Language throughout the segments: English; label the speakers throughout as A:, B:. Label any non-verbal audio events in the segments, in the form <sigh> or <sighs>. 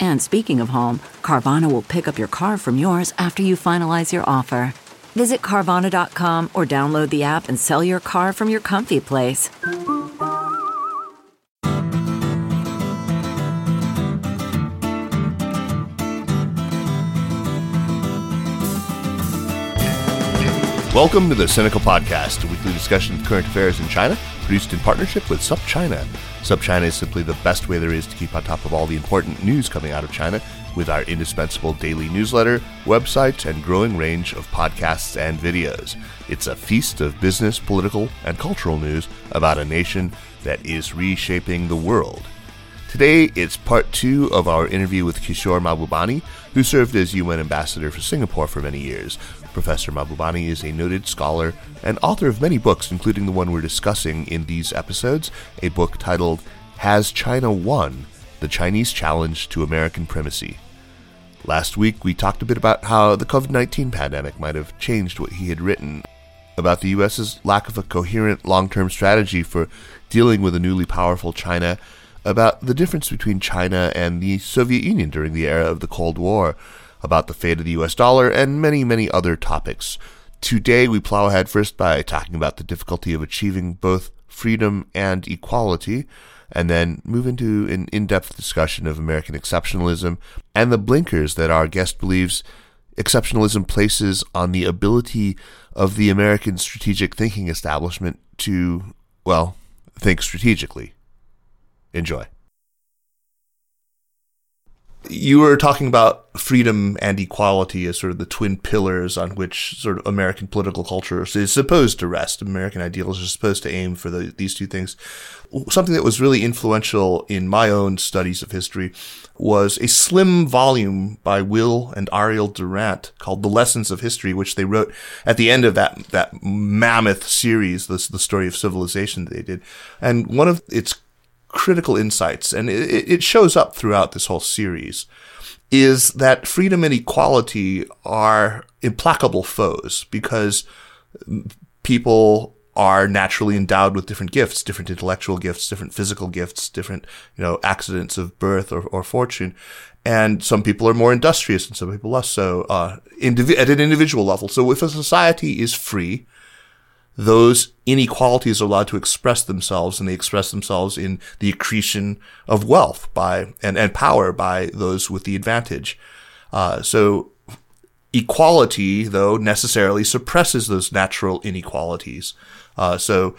A: And speaking of home, Carvana will pick up your car from yours after you finalize your offer. Visit Carvana.com or download the app and sell your car from your comfy place.
B: Welcome to the Sinica Podcast, a weekly discussion of current affairs in China, produced in partnership with SupChina. SupChina is simply the best way there is to keep on top of all the important news coming out of China with our indispensable daily newsletter, website, and growing range of podcasts and videos. It's a feast of business, political, and cultural news about a nation that is reshaping the world. Today, it's part two of our interview with Kishore Mahbubani, who served as UN ambassador for Singapore for many years. Professor Mahbubani is a noted scholar and author of many books, including the one we're discussing in these episodes, a book titled Has China Won? The Chinese Challenge to American Primacy. Last week, we talked a bit about how the COVID 19 pandemic might have changed what he had written about the U.S.'s lack of a coherent long term strategy for dealing with a newly powerful China, about the difference between China and the Soviet Union during the era of the Cold War, about the fate of the US dollar, and many, many other topics. Today, we plow ahead first by talking about the difficulty of achieving both freedom and equality, and then move into an in depth discussion of American exceptionalism and the blinkers that our guest believes exceptionalism places on the ability of the American strategic thinking establishment to, well, think strategically. Enjoy you were talking about freedom and equality as sort of the twin pillars on which sort of American political culture is supposed to rest. American ideals are supposed to aim for the, these two things. Something that was really influential in my own studies of history was a slim volume by Will and Ariel Durant called The Lessons of History, which they wrote at the end of that, that mammoth series, the, the story of civilization they did. And one of its critical insights, and it, it shows up throughout this whole series, is that freedom and equality are implacable foes because people are naturally endowed with different gifts, different intellectual gifts, different physical gifts, different, you know, accidents of birth or, or fortune. And some people are more industrious and some people less so, uh, at an individual level. So if a society is free, those inequalities are allowed to express themselves and they express themselves in the accretion of wealth by and, and power by those with the advantage. Uh, so equality, though, necessarily suppresses those natural inequalities. Uh, so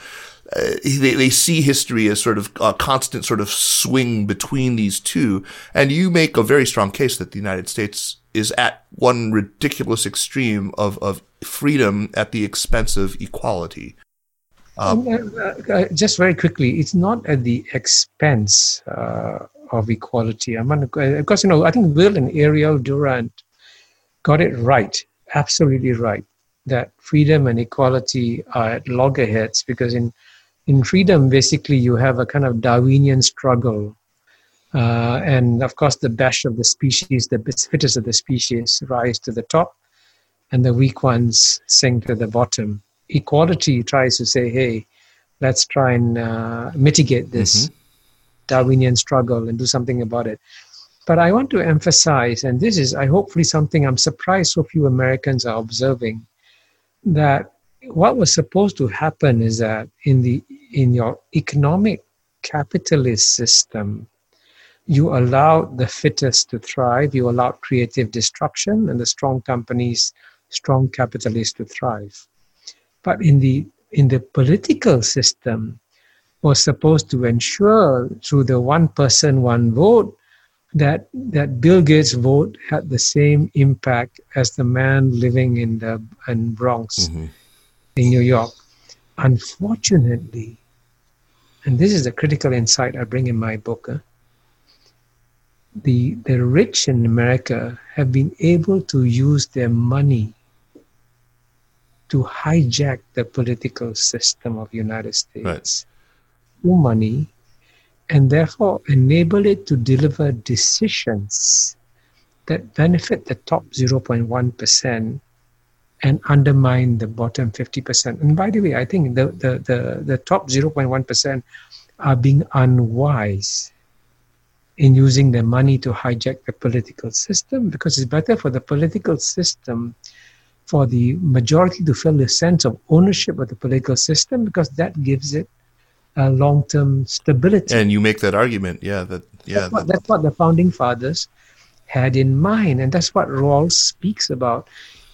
B: uh, they, they see history as sort of a constant sort of swing between these two. And you make a very strong case that the United States is at one ridiculous extreme of, of freedom at the expense of equality.
C: Um, uh, uh, just very quickly, it's not at the expense uh, of equality. I'm because you know I think Will and Ariel Durant got it right, absolutely right, that freedom and equality are at loggerheads because in in freedom basically you have a kind of Darwinian struggle uh, and of course, the best of the species, the fittest of the species, rise to the top, and the weak ones sink to the bottom. Equality tries to say, hey, let's try and uh, mitigate this mm-hmm. Darwinian struggle and do something about it. But I want to emphasize, and this is, I hopefully, something I'm surprised so few Americans are observing, that what was supposed to happen is that in the in your economic capitalist system, you allow the fittest to thrive, you allow creative destruction, and the strong companies strong capitalists to thrive. But in the in the political system, was supposed to ensure through the one person one vote that that Bill Gates' vote had the same impact as the man living in the in Bronx mm-hmm. in New York. Unfortunately, and this is the critical insight I bring in my book. Huh? The the rich in America have been able to use their money to hijack the political system of United States right. money and therefore enable it to deliver decisions that benefit the top 0.1% and undermine the bottom 50%. And by the way, I think the, the, the, the top 0.1% are being unwise in using their money to hijack the political system because it's better for the political system for the majority to feel a sense of ownership of the political system because that gives it uh, long-term stability.
B: And you make that argument, yeah. That yeah.
C: That's what, that's what the founding fathers had in mind, and that's what Rawls speaks about.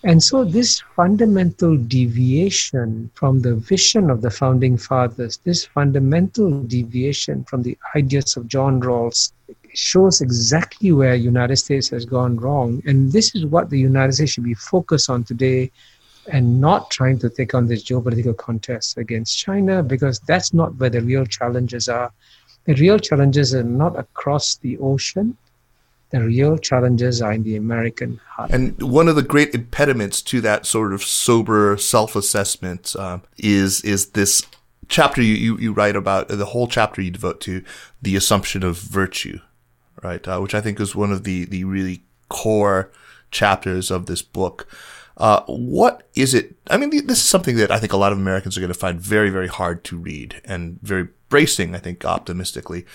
C: And so, this fundamental deviation from the vision of the founding fathers, this fundamental deviation from the ideas of John Rawls, shows exactly where the United States has gone wrong. And this is what the United States should be focused on today and not trying to take on this geopolitical contest against China because that's not where the real challenges are. The real challenges are not across the ocean. The real challenges are in the American heart.
B: And one of the great impediments to that sort of sober self-assessment uh, is is this chapter you, you, you write about the whole chapter you devote to the assumption of virtue, right? Uh, which I think is one of the the really core chapters of this book. Uh, what is it? I mean, this is something that I think a lot of Americans are going to find very, very hard to read and very bracing, I think, optimistically.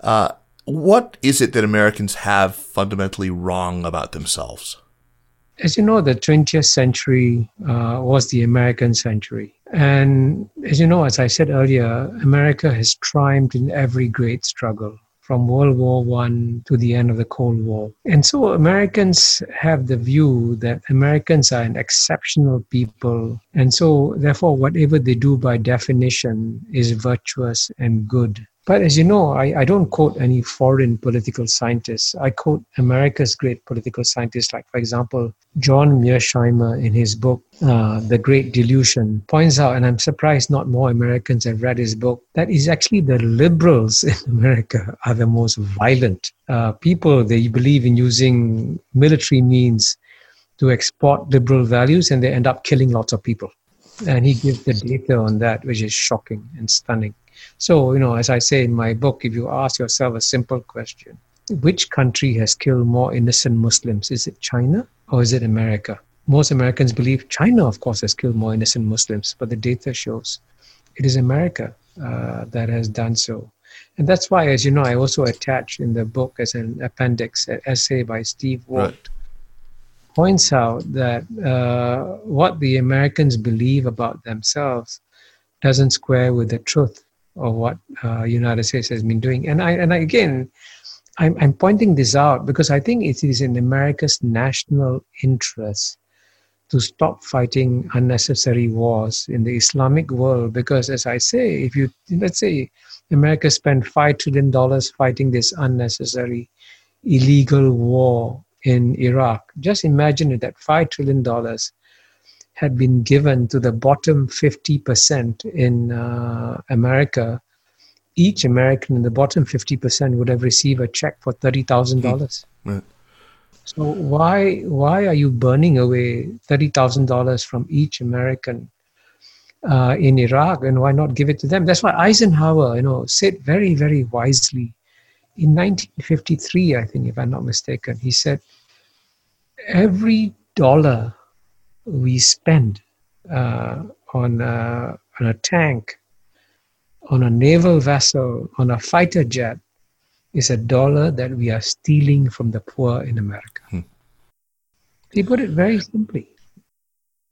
B: Uh, what is it that Americans have fundamentally wrong about themselves?
C: As you know, the 20th century uh, was the American century. And as you know, as I said earlier, America has triumphed in every great struggle from World War One to the end of the Cold War. And so Americans have the view that Americans are an exceptional people. And so therefore whatever they do by definition is virtuous and good. But as you know, I, I don't quote any foreign political scientists. I quote America's great political scientists, like, for example, John Mearsheimer in his book, uh, The Great Delusion, points out, and I'm surprised not more Americans have read his book, that is actually the liberals <laughs> in America are the most violent uh, people. They believe in using military means to export liberal values and they end up killing lots of people. And he gives the data on that, which is shocking and stunning. So, you know, as I say in my book, if you ask yourself a simple question, which country has killed more innocent Muslims? Is it China or is it America? Most Americans believe China, of course, has killed more innocent Muslims, but the data shows it is America uh, that has done so. And that's why, as you know, I also attach in the book as an appendix an essay by Steve Walt. Right. Points out that uh, what the Americans believe about themselves doesn't square with the truth of what uh, United States has been doing. And I and I, again, I'm, I'm pointing this out because I think it is in America's national interest to stop fighting unnecessary wars in the Islamic world. Because as I say, if you let's say America spent five trillion dollars fighting this unnecessary illegal war in Iraq, just imagine that five trillion dollars had been given to the bottom 50% in uh, America, each American in the bottom 50% would have received a check for $30,000. Hmm. Right. So why why are you burning away $30,000 from each American uh, in Iraq and why not give it to them? That's why Eisenhower, you know, said very, very wisely in 1953, I think, if I'm not mistaken, he said, every dollar we spend uh, on, a, on a tank, on a naval vessel, on a fighter jet, is a dollar that we are stealing from the poor in America. Hmm. He put it very simply.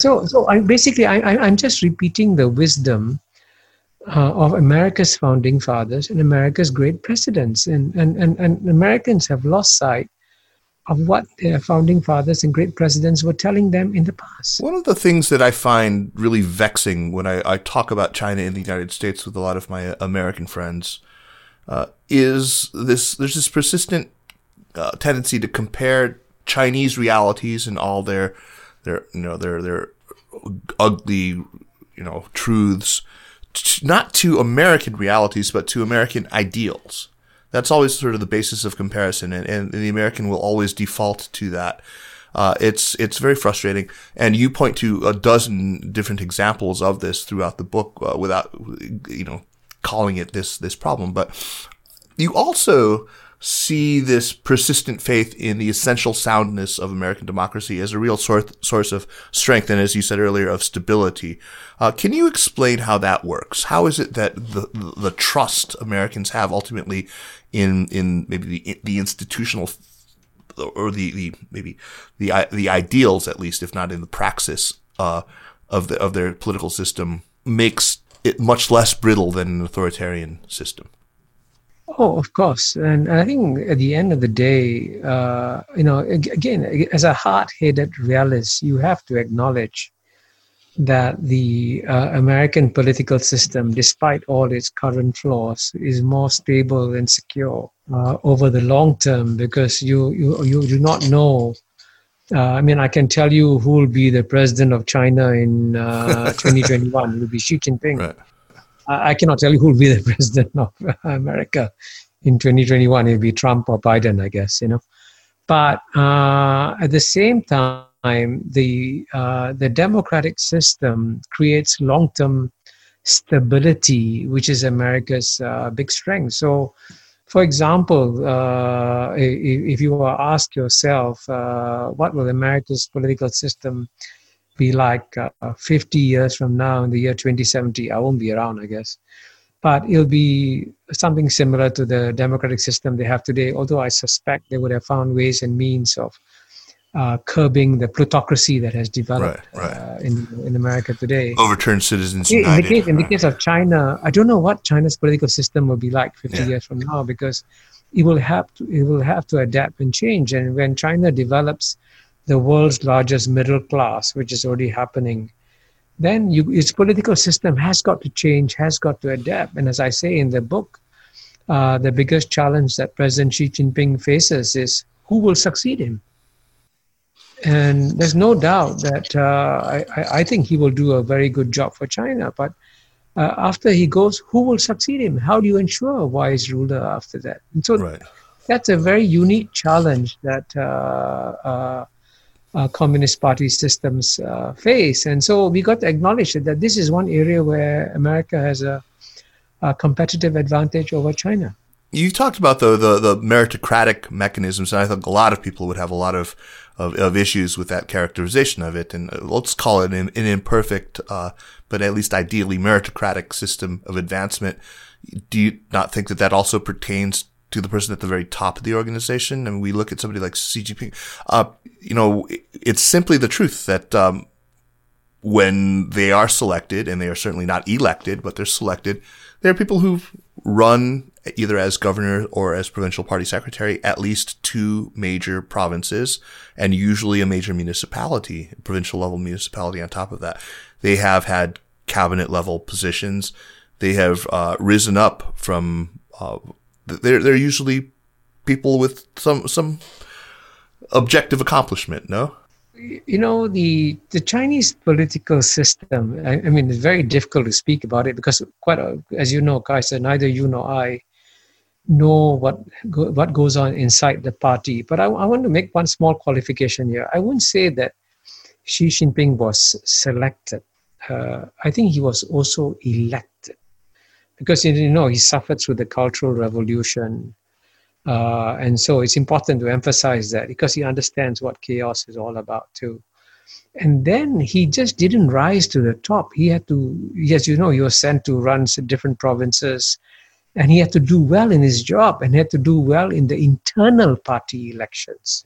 C: So, so I basically I, I, am just repeating the wisdom uh, of America's founding fathers and America's great presidents, and, and, and, and Americans have lost sight of what their founding fathers and great presidents were telling them in the past.
B: One of the things that I find really vexing when I, I talk about China in the United States with a lot of my American friends uh, is this there's this persistent uh, tendency to compare Chinese realities and all their their you know their their ugly you know truths not to American realities but to American ideals. That's always sort of the basis of comparison, and, and the American will always default to that. Uh, it's it's very frustrating, and you point to a dozen different examples of this throughout the book uh, without you know calling it this this problem. But you also see this persistent faith in the essential soundness of American democracy as a real source source of strength and, as you said earlier, of stability. Uh, can you explain how that works? How is it that the the trust Americans have ultimately in in maybe the the institutional or the, the maybe the the ideals at least, if not in the praxis uh, of the of their political system, makes it much less brittle than an authoritarian system.
C: Oh, of course, and, and I think at the end of the day, uh, you know, again, as a hard-headed realist, you have to acknowledge that the uh, American political system, despite all its current flaws, is more stable and secure uh, over the long term because you you you do not know. Uh, I mean, I can tell you who will be the president of China in uh, <laughs> 2021. It will be Xi Jinping. Right. I cannot tell you who will be the <laughs> president of America in 2021. It'll be Trump or Biden, I guess. You know, but uh, at the same time, the uh, the democratic system creates long-term stability, which is America's uh, big strength. So, for example, uh, if, if, you ask yourself, uh, what will America's political system be like uh, 50 years from now in the year 2070. I won't be around, I guess. But it'll be something similar to the democratic system they have today, although I suspect they would have found ways and means of uh, curbing the plutocracy that has developed right, right. Uh, in, in America today.
B: Overturn citizens
C: in, the case, in the case of China, I don't know what China's political system will be like 50 yeah. years from now because it will have to it will have to adapt and change. And when China develops the world's largest middle class, which is already happening, then you, its political system has got to change, has got to adapt. And as I say in the book, uh, the biggest challenge that President Xi Jinping faces is who will succeed him. And there's no doubt that uh, I, I, think he will do a very good job for China. But uh, after he goes, who will succeed him? How do you ensure a wise ruler after that? And so right. that's a very unique challenge that uh, Communist Party systems uh, face. And so we got to acknowledge that this is one area where America has a, a competitive advantage over China.
B: You talked about the, the, the meritocratic mechanisms, and I think a lot of people would have a lot of, of, of issues with that characterization of it. And uh, let's call it an, an imperfect, uh, but at least ideally meritocratic system of advancement. Do you not think that that also pertains to the person at the very top of the organization. And we look at somebody like Jinping. Uh, you know, it's simply the truth that um, when they are selected, and they are certainly not elected, but they're selected, there are people who've run either as governor or as provincial party secretary at least two major provinces and usually a major municipality, provincial level municipality on top of that. They have had cabinet level positions. They have uh, risen up from uh, they're they're usually people with some some objective accomplishment. No.
C: You know the the Chinese political system. I, I mean, it's very difficult to speak about it because quite a, as you know, Kaiser, neither you nor I know what go, what goes on inside the party. But I, I want to make one small qualification here. I wouldn't say that Xi Jinping was selected. Uh, I think he was also elected because you know he suffered through the cultural revolution uh, and so it's important to emphasize that because he understands what chaos is all about too. And then he just didn't rise to the top. He had to yes, you know he was sent to run different provinces and he had to do well in his job and had to do well in the internal party elections.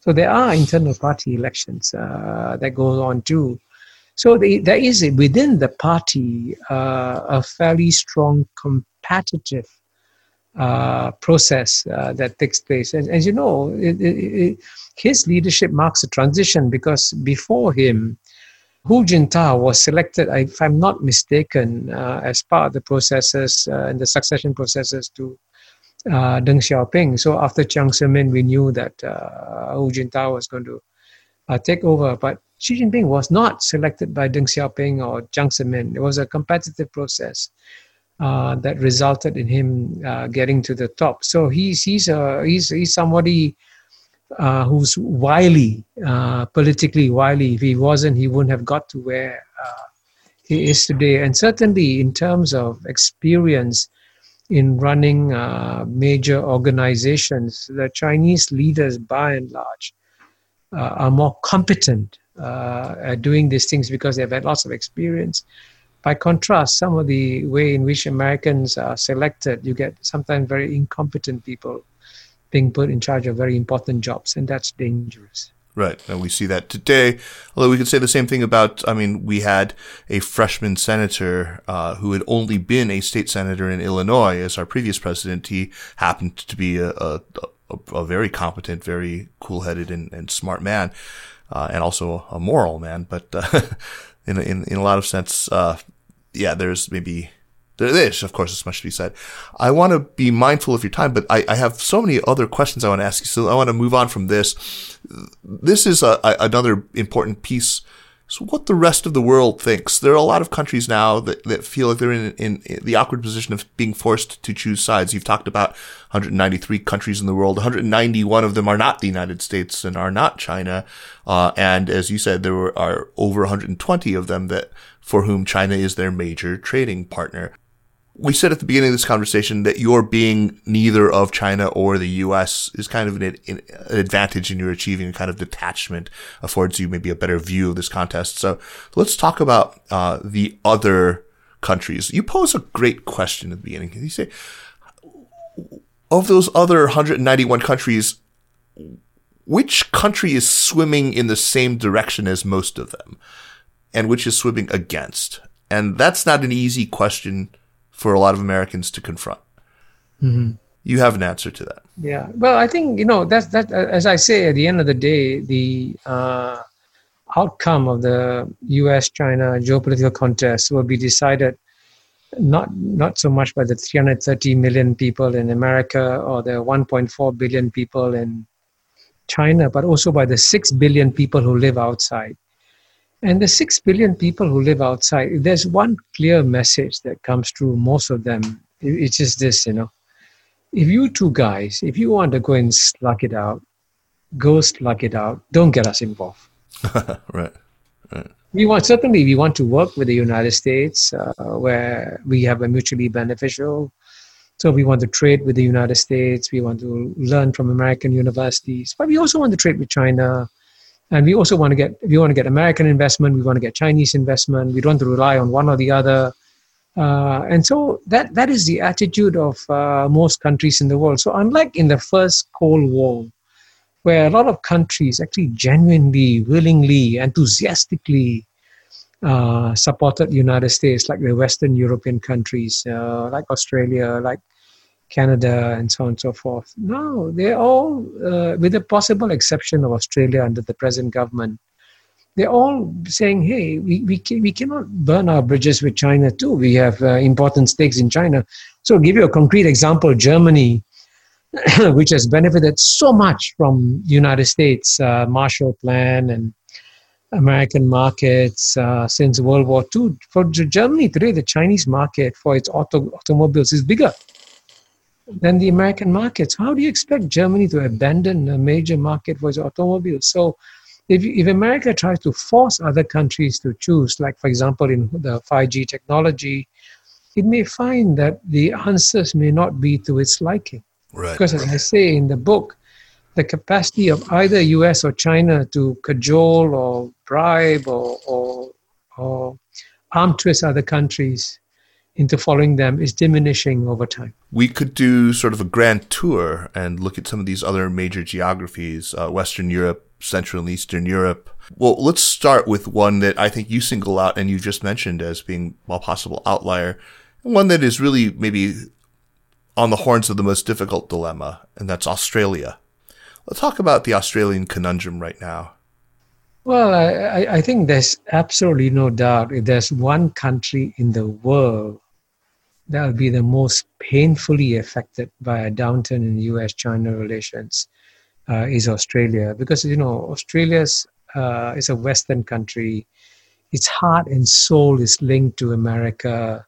C: So there are internal party elections uh, that go on too so the, there is within the party uh, a fairly strong competitive uh, process uh, that takes place. And as you know, it, it, it, his leadership marks a transition because before him, Hu Jintao was selected, if I'm not mistaken, uh, as part of the processes uh, and the succession processes to uh, Deng Xiaoping. So after Jiang Zemin, we knew that uh, Hu Jintao was going to uh, take over. But Xi Jinping was not selected by Deng Xiaoping or Jiang Zemin. It was a competitive process uh, that resulted in him uh, getting to the top. So he's he's a he's he's somebody uh, who's wily, uh, politically wily. If he wasn't, he wouldn't have got to where uh, he is today. And certainly, in terms of experience in running uh, major organizations, the Chinese leaders, by and large, uh, are more competent uh, doing these things because they've had lots of experience. By contrast, some of the way in which Americans are selected, you get sometimes very incompetent people being put in charge of very important jobs, and that's dangerous.
B: Right. And we see that today. Although we could say the same thing about, I mean, we had a freshman senator uh, who had only been a state senator in Illinois as our previous president. He happened to be a, a, a, a very competent, very cool headed, and, and, smart man, uh, and also a moral man. But uh, <laughs> in, in, in a lot of sense, uh, yeah, there's maybe there is, of course, as much to be said. I want to be mindful of your time, but I, I, have so many other questions I want to ask you. So I want to move on from this. This is a, a, another important piece. So what the rest of the world thinks. There are a lot of countries now that, that feel like they're in, in, the awkward position of being forced to choose sides. You've talked about 193 countries in the world. 191 of them are not the United States and are not China. Uh, and as you said, there were, are over 120 of them that for whom China is their major trading partner we said at the beginning of this conversation that your being neither of China or the U.S. is kind of an, an, advantage in your achieving a kind of detachment affords you maybe a better view of this contest. So let's talk about uh, the other countries. You pose a great question at the beginning. You say, of those other 191 countries, which country is swimming in the same direction as most of them, and which is swimming against? And that's not an easy question for a lot of Americans to confront. Mm-hmm. You have an answer to that.
C: Yeah. Well, I think you know that's that. As I say, at the end of the day, the uh, outcome of the U.S.-China geopolitical contest will be decided not not so much by the 330 million people in America or the 1.4 billion people in China, but also by the 6 billion people who live outside. And the 6 billion people who live outside, there's one clear message that comes through most of them. It's just this, you know. If you two guys, if you want to go and slug it out, go slug it out. Don't get us involved. <laughs>
B: right. right.
C: We want certainly we want to work with the United States, uh, where we have a mutually beneficial. So we want to trade with the United States. We want to learn from American universities, but we also want to trade with China and we also want to get we want to get American investment, we want to get Chinese investment. We don't want to rely on one or the other. Uh, and so that that is the attitude of uh, most countries in the world. So unlike in the first Cold War, where a lot of countries actually genuinely, willingly, enthusiastically uh, supported the United States, like the Western European countries, uh, like Australia, like Canada, and so on and so forth. No, they're all, uh, with the possible exception of Australia under the present government, they're all saying, hey, we, we, we cannot burn our bridges with China too. We have uh, important stakes in China. So, I'll give you a concrete example Germany, <clears throat> which has benefited so much from the United States uh, Marshall Plan and American markets uh, since World War II. For Germany today, the Chinese market for its auto, automobiles is bigger than the American markets. How do you expect Germany to abandon a major market for its automobiles? So, if, if America tries to force other countries to choose, like for example in the 5G technology, it may find that the answers may not be to its liking.
B: Right.
C: Because as I say in the book, the capacity of either US or China to cajole or bribe or, or, or arm twist other countries into following them is diminishing over time.
B: We could do sort of a grand tour and look at some of these other major geographies, uh, Western Europe, Central and Eastern Europe. Well, let's start with one that I think you single out and you just mentioned as being, a possible outlier. One that is really maybe on the horns of the most difficult dilemma, and that's Australia. Let's talk about the Australian conundrum right now.
C: Well, I, I think there's absolutely no doubt if there's one country in the world that will be the most painfully affected by a downturn in U.S.-China relations uh, is Australia, because you know Australia's uh, is a Western country. Its heart and soul is linked to America.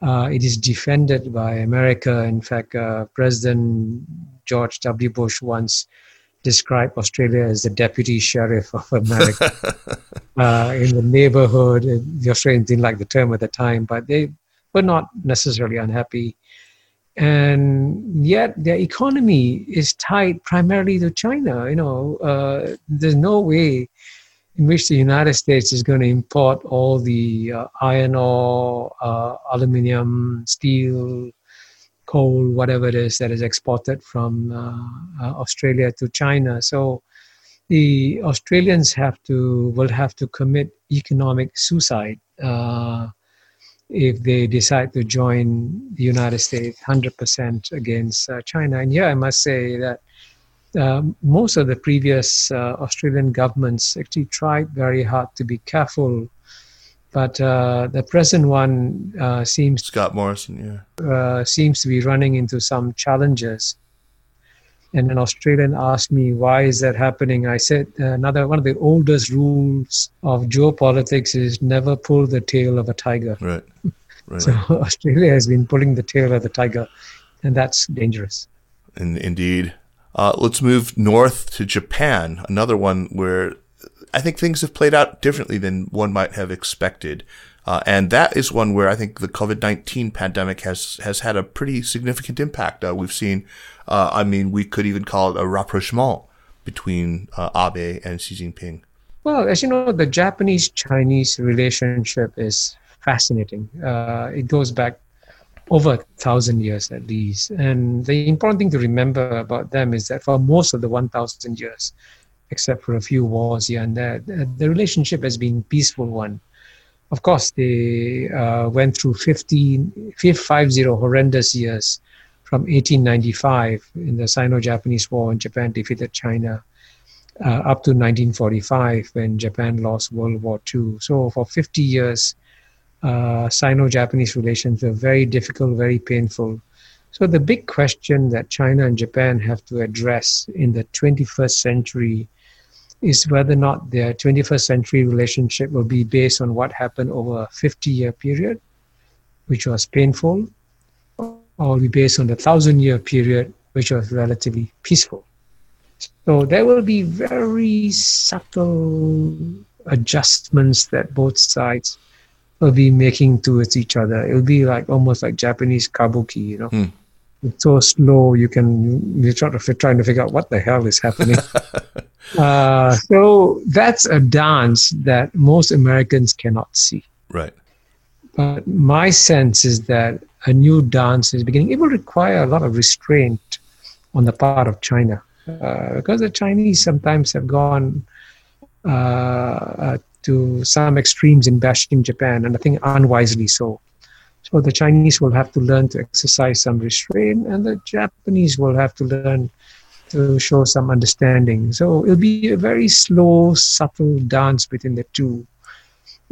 C: Uh, it is defended by America. In fact, uh, President George W. Bush once described Australia as the deputy sheriff of America. <laughs> uh, in the neighborhood, the Australians didn't like the term at the time, but they were not necessarily unhappy. And yet, their economy is tied primarily to China. You know, uh, there's no way in which the United States is going to import all the uh, iron ore, uh, aluminium, steel, coal, whatever it is that is exported from uh, uh, Australia to China. So the Australians have to will have to commit economic suicide uh, if they decide to join the United States 100% against uh, China. And here I must say that uh, most of the previous uh, Australian governments actually tried very hard to be careful but uh, the present one uh, seems
B: Scott Morrison,
C: yeah, uh, seems to be running into some challenges. And an Australian asked me why is that happening. I said another one of the oldest rules of geopolitics is never pull the tail of a tiger.
B: Right. <laughs> Right.
C: So <laughs> Australia has been pulling the tail of the tiger, and that's dangerous.
B: In, indeed. Uh, let's move north to Japan, another one where I think things have played out differently than one might have expected. Uh, and that is one where I think the COVID nineteen pandemic has has had a pretty significant impact. Uh, we've seen, uh, I mean, we could even call it a rapprochement between uh, Abe and Xi Jinping.
C: Well, as you know, the Japanese-Chinese relationship is fascinating. Uh, it goes back over a thousand years at least. And the important thing to remember about them is that for most of the 1,000 years, except for a few wars here and there. The relationship has been peaceful one. Of course, they uh, went through 15, 50 horrendous years from 1895 in the Sino-Japanese War when Japan defeated China uh, up to 1945 when Japan lost World War II. So for 50 years, uh, Sino-Japanese relations were very difficult, very painful. So the big question that China and Japan have to address in the 21st century is whether or not their 21st century relationship will be based on what happened over a 50 year period, which was painful, or be based on the thousand year period, which was relatively peaceful. So there will be very subtle adjustments that both sides will be making towards each other. It will be like almost like Japanese kabuki, you know. Hmm. It's so slow you can you're trying to trying to figure out what the hell is happening. <laughs> Uh, so that's a dance that most Americans cannot see.
B: Right.
C: But my sense is that a new dance is beginning. It will require a lot of restraint on the part of China uh, because the Chinese sometimes have gone uh, uh, to some extremes in bashing Japan, and I think unwisely so. So the Chinese will have to learn to exercise some restraint, and the Japanese will have to learn to show some understanding. So it'll be a very slow, subtle dance between the two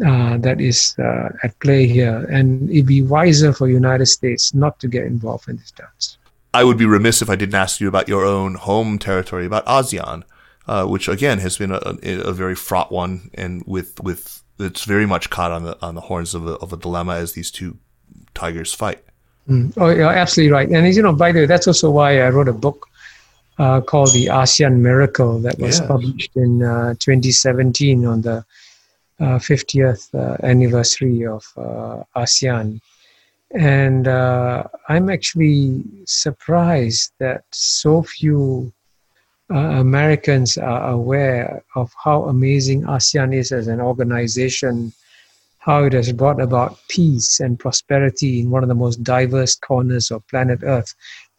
C: uh, that is uh, at play here, and it'd be wiser for United States not to get involved in this dance.
B: I would be remiss if I didn't ask you about your own home territory, about ASEAN, uh, which again has been a, a, very fraught one, and with with it's very much caught on the on the horns of a, of a dilemma as these two tigers fight.
C: Mm. Oh, yeah, absolutely right. And you know, by the way, that's also why I wrote a book uh, called the ASEAN Miracle that was published in uh, 2017 on the 50th uh, anniversary of uh, ASEAN. And uh, I'm actually surprised that so few Americans are aware of how amazing ASEAN is as an organization, how it has brought about peace and prosperity in one of the most diverse corners of planet Earth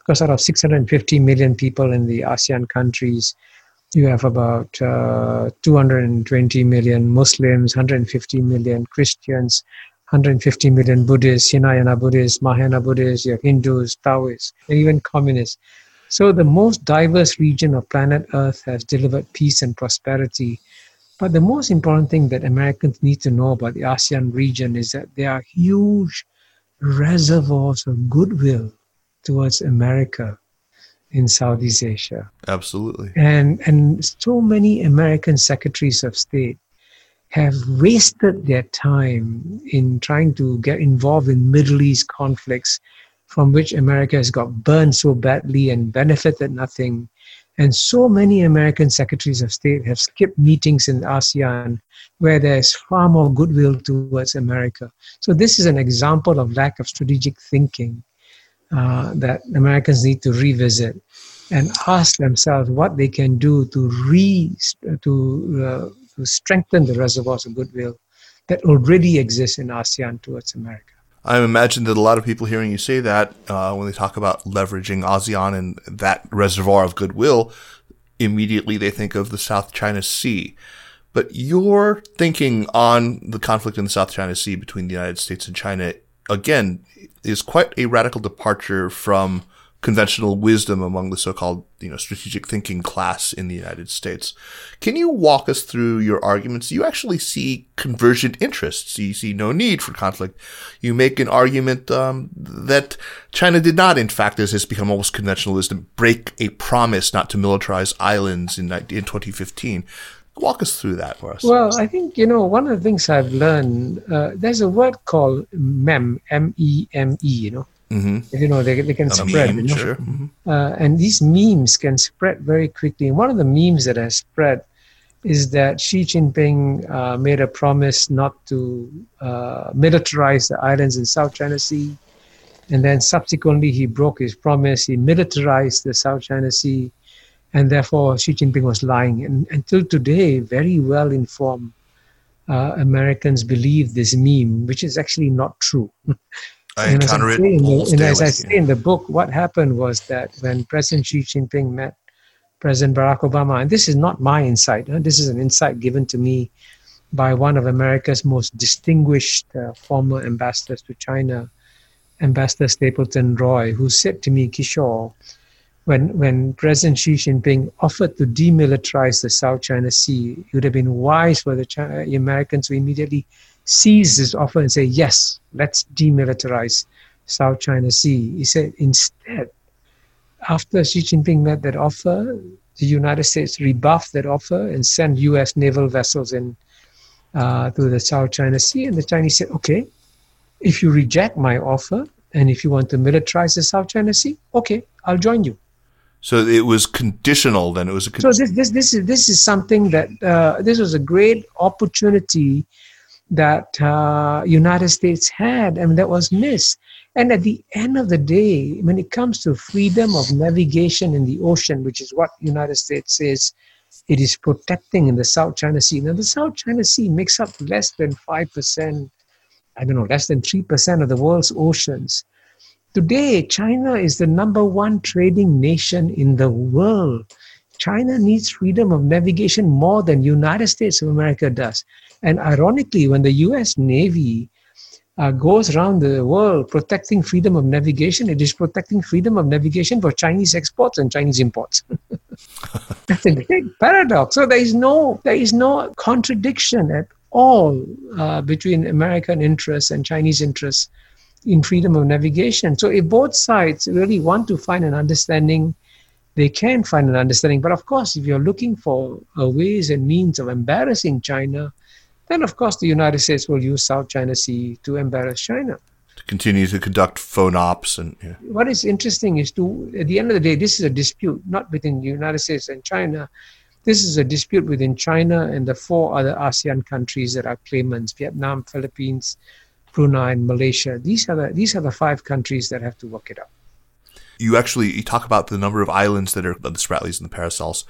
C: because out of 650 million people in the ASEAN countries, you have about uh, 220 million Muslims, 150 million Christians, 150 million Buddhists, Hinayana Buddhists, Mahayana Buddhists, you have Hindus, Taoists, and even communists. So the most diverse region of planet Earth has delivered peace and prosperity. But the most important thing that Americans need to know about the ASEAN region is that there are huge reservoirs of goodwill towards America in Southeast Asia.
B: Absolutely.
C: And and so many American secretaries of state have wasted their time in trying to get involved in Middle East conflicts from which America has got burned so badly and benefited nothing. And so many American secretaries of state have skipped meetings in ASEAN where there's far more goodwill towards America. So, this is an example of lack of strategic thinking uh, that Americans need to revisit and ask themselves what they can do to re to uh, to strengthen the reservoirs of goodwill that already exist in ASEAN towards America.
B: I imagine that a lot of people hearing you say that, uh, when they talk about leveraging ASEAN and that reservoir of goodwill, immediately they think of the South China Sea. But your thinking on the conflict in the South China Sea between the United States and China, again, is quite a radical departure from conventional wisdom among the so-called you know strategic thinking class in the United States. Can you walk us through your arguments? You actually see convergent interests. You see no need for conflict. You make an argument um, that China did not, in fact, as has become almost conventional wisdom, break a promise not to militarize islands in in 2015. Walk us through that for us.
C: Well, I think you know one of the things I've learned. Uh, there's a word called mem, m e m e. You know,
B: Mm-hmm.
C: You know, they, they can spread.
B: Meme,
C: you know?
B: sure. Mm-hmm.
C: Uh, and these memes can spread very quickly. And one of the memes that has spread is that Xi Jinping uh, made a promise not to uh, militarize the islands in South China Sea. And then subsequently, he broke his promise. He militarized the South China Sea. And therefore, Xi Jinping was lying. And until today, very well informed uh, Americans believe this meme, which is actually not true. <laughs>
B: I
C: And as,
B: encounter
C: I
B: it
C: say in the, and as I say in the book, what happened was that when President Xi Jinping met President Barack Obama, and this is not my insight, huh, this is an insight given to me by one of America's most distinguished uh, former ambassadors to China, Ambassador Stapleton Roy, who said to me, Kishore, when, when President Xi Jinping offered to demilitarize the South China Sea, it would have been wise for the China, Americans to immediately seize this offer and say, yes, let's demilitarize South China Sea. He said, instead, after Xi Jinping made that offer, the United States rebuffed that offer and sent U.S. naval vessels in uh, the South China Sea. And the Chinese said, okay, if you reject my offer and if you want to militarize the South China Sea, okay, I'll join you.
B: So it was conditional. Then it was a. Con-
C: So this this this is this is something that uh, this was a great opportunity that uh, United States had, and that was missed. And at the end of the day, when it comes to freedom of navigation in the ocean, which is what United States says it is protecting in the South China Sea. Now, the South China Sea makes up less than five percent, I don't know, less than three percent of the world's oceans. Today, China is the number one trading nation in the world. China needs freedom of navigation more than United States of America does. And ironically, when the U.S. Navy uh, goes around the world protecting freedom of navigation, it is protecting freedom of navigation for Chinese exports and Chinese imports. <laughs> That's a great paradox. So there is no there is no contradiction at all uh, between American interests and Chinese interests in freedom of navigation. So if both sides really want to find an understanding, they can find an understanding. But of course, if you're looking for ways and means of embarrassing China, then of course the United States will use South China Sea to embarrass China.
B: to continue to conduct FONOPs and yeah.
C: What is interesting is to, at the end of the day, this is a dispute not between the United States and China. This is a dispute within China and the four other ASEAN countries that are claimants: Vietnam, Philippines, Brunei, and Malaysia. These are the these are the five countries that have to work it out.
B: you actually you talk about the number of islands that are the Spratlys and the Paracels.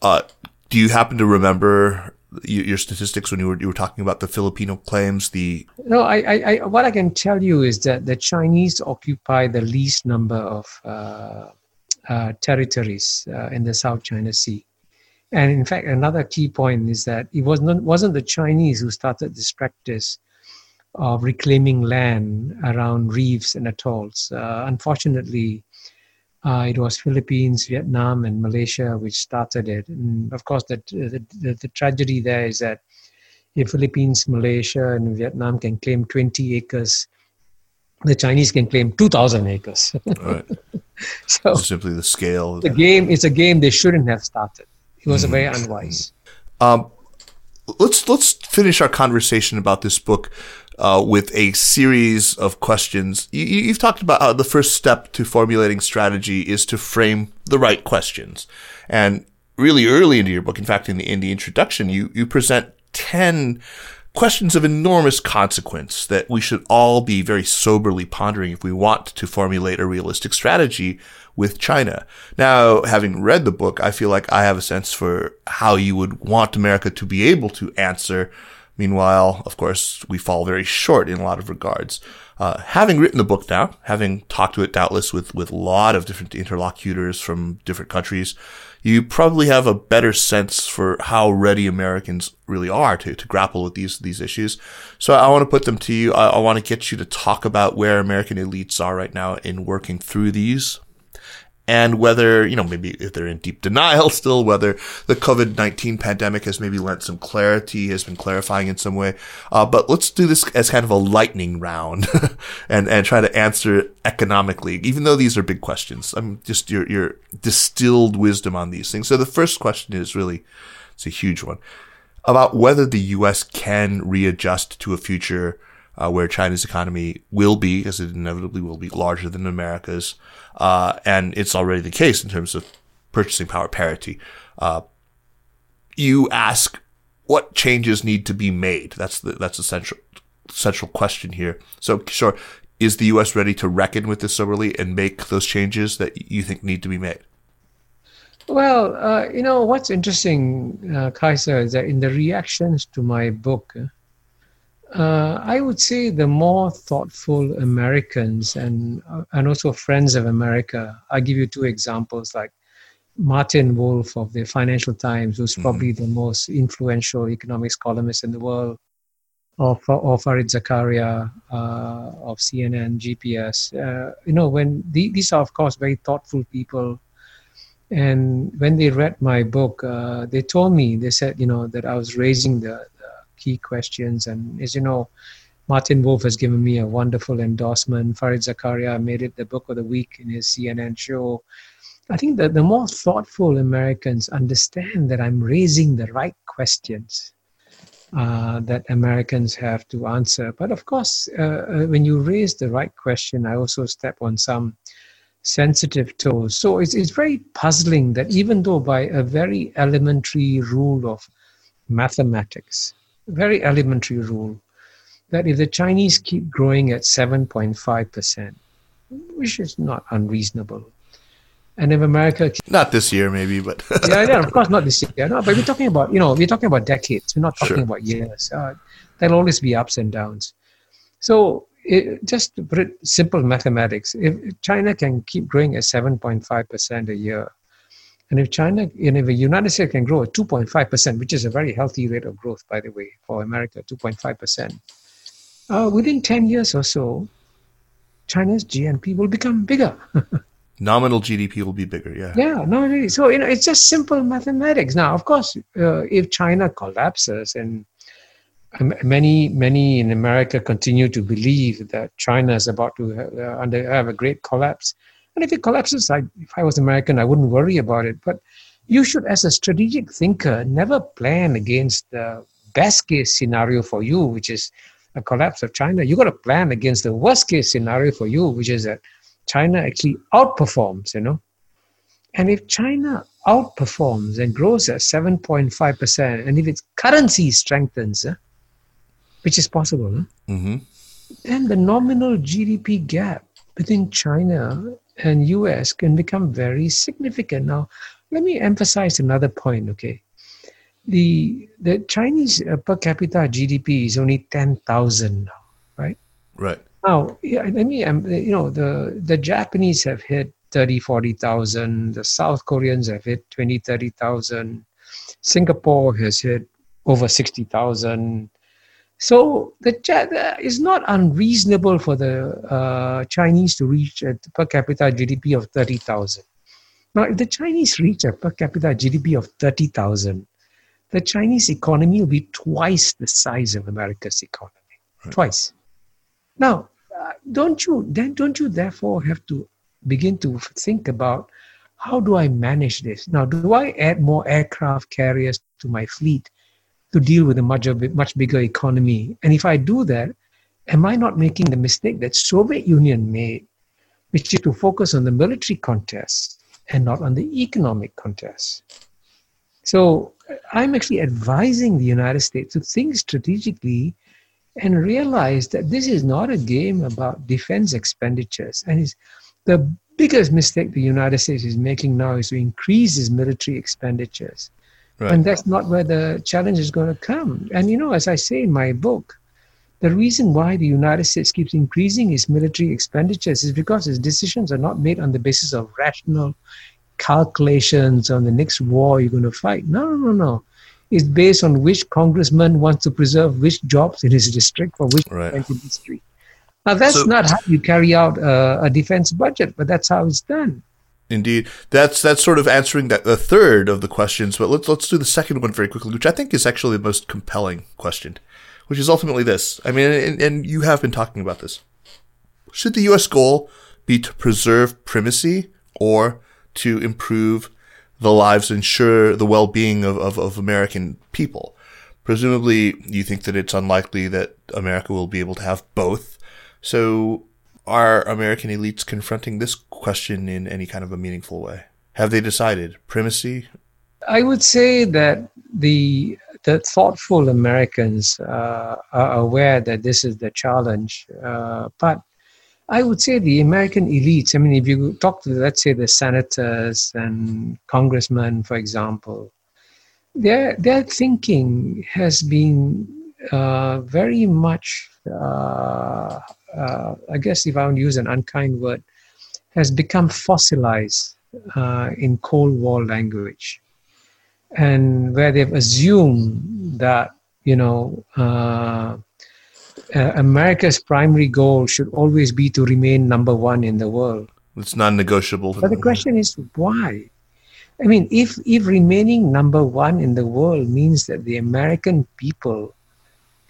B: Uh, do you happen to remember your, your statistics when you were you were talking about the Filipino claims? The
C: No, I, I, I, what I can tell you is that the Chinese occupy the least number of uh, uh, territories uh, in the South China Sea. And in fact, another key point is that it was not, wasn't the Chinese who started this practice of reclaiming land around reefs and atolls. Uh, unfortunately, uh, it was Philippines, Vietnam, and Malaysia which started it. And of course, the, the, the, the tragedy there is that if Philippines, Malaysia, and Vietnam can claim 20 acres, the Chinese can claim 2,000 acres.
B: Right. <laughs>
C: so
B: simply the scale.
C: the game is a game they shouldn't have started. It was a very unwise.
B: Um, let's let's finish our conversation about this book uh, with a series of questions. You, you've talked about how the first step to formulating strategy is to frame the right questions, and really early into your book, in fact, in the in the introduction, you you present ten questions of enormous consequence that we should all be very soberly pondering if we want to formulate a realistic strategy with China. Now, having read the book, I feel like I have a sense for how you would want America to be able to answer. Meanwhile, of course, we fall very short in a lot of regards. Uh, having written the book now, having talked to it doubtless with, with a lot of different interlocutors from different countries, you probably have a better sense for how ready Americans really are to, to grapple with these, these issues. So I want to put them to you. I, I want to get you to talk about where American elites are right now in working through these and whether, you know, maybe if they're in deep denial <laughs> still, whether the COVID-19 pandemic has maybe lent some clarity, has been clarifying in some way. Uh, but let's do this as kind of a lightning round <laughs> and, and try to answer economically, even though these are big questions. I'm just your, your distilled wisdom on these things. So the first question is really, it's a huge one about whether the U.S. can readjust to a future uh, where China's economy will be, as it inevitably will be, larger than America's, uh, and it's already the case in terms of purchasing power parity. Uh, you ask what changes need to be made. That's the that's the central central question here. So, sure, is the U.S. ready to reckon with this soberly and make those changes that you think need to be made?
C: Well, uh, you know, what's interesting, uh, Kaiser, is that in the reactions to my book, uh, I would say the more thoughtful Americans and, uh, and also friends of America, I'll give you two examples like Martin Wolf of the Financial Times, who's probably the most influential economics columnist in the world, or, or Fareed Zakaria uh, of CNN, GPS. Uh, you know, when the, these are, of course, very thoughtful people and when they read my book, uh, they told me, they said, you know, that I was raising the key questions. And as you know, Martin Wolf has given me a wonderful endorsement. Fareed Zakaria made it the book of the week in his CNN show. I think that the more thoughtful Americans understand that I'm raising the right questions uh, that Americans have to answer. But of course, uh, uh, when you raise the right question, I also step on some sensitive toes. So it's, it's very puzzling that even though by a very elementary rule of mathematics, very elementary rule, that if the Chinese keep growing at 7.5%, which is not unreasonable, and if America,
B: Not this year, maybe, but <laughs>
C: yeah, yeah, of course not this year, no, but we're talking about, you know, we're talking about decades, we're not talking
B: Sure.
C: about years. Uh, there'll always be ups and downs. So it, just to put it simple mathematics, if China can keep growing at 7.5% a year, and if China, and if the United States can grow at 2.5%, which is a very healthy rate of growth, by the way, for America, 2.5%, uh, within 10 years or so, China's GNP will become bigger. <laughs>
B: nominal GDP will be bigger. Yeah.
C: Yeah, no, really. So you know, it's just simple mathematics. Now, of course, uh, if China collapses and many, many in America continue to believe that China is about to have, uh, under, have a great collapse, and if it collapses, I, if I was American, I wouldn't worry about it. But you should, as a strategic thinker, never plan against the best case scenario for you, which is a collapse of China. You've got to plan against the worst case scenario for you, which is that China actually outperforms. You know. And if China outperforms and grows at 7.5%, and if its currency strengthens, eh, which is possible, eh,
B: hmm
C: then the nominal GDP gap between China and US can become very significant. Now, let me emphasize another point, okay? The, the Chinese uh, per capita GDP is only 10,000 now, right?
B: Right.
C: Now, yeah, let me, um, you know, the, the Japanese have hit 30, 40,000. The South Koreans have hit 20, 30,000. Singapore has hit over 60,000. So the it's not unreasonable for the uh, Chinese to reach a per capita GDP of 30,000. Now, if the Chinese reach a per capita GDP of 30,000, the Chinese economy will be twice the size of America's economy. Right. Twice. Now, uh, don't you then don't you therefore have to begin to think about how do I manage this? Now, do I add more aircraft carriers to my fleet to deal with a much, much bigger economy? And if I do that, am I not making the mistake that Soviet Union made, which is to focus on the military contest and not on the economic contest? So I'm actually advising the United States to think strategically and realize that this is not a game about defense expenditures. And it's the biggest mistake the United States is making now is to increase its military expenditures. Right. And that's not where the challenge is going to come. And you know, as I say in my book, the reason why the United States keeps increasing its military expenditures is because its decisions are not made on the basis of rational calculations on the next war you're going to fight. No, no, no, no. It's based on which congressman wants to preserve which jobs in his district for which right. industry. Now, that's so, not how you carry out a, a, defense budget, but that's how it's done.
B: Indeed, that's that's sort of answering that the third of the questions. But let's let's do the second one very quickly, which I think is actually the most compelling question, which is ultimately this. I mean, and, and you have been talking about this. Should the U.S. goal be to preserve primacy or to improve the lives, and ensure the well-being of, of, of American people? Presumably, you think that it's unlikely that America will be able to have both. So, are American elites confronting this question in any kind of a meaningful way? Have they decided primacy?
C: I would say that the the thoughtful Americans uh, are aware that this is the challenge, uh, but I would say the American elites. I mean, if you talk to, let's say, the senators and congressmen, for example, their their thinking has been uh, very much, uh, uh, I guess, if I to use an unkind word, has become fossilized uh, in Cold War language, and where they've assumed that you know uh, uh, America's primary goal should always be to remain number one in the world.
B: It's non-negotiable.
C: But the question is why? I mean, if if remaining number one in the world means that the American people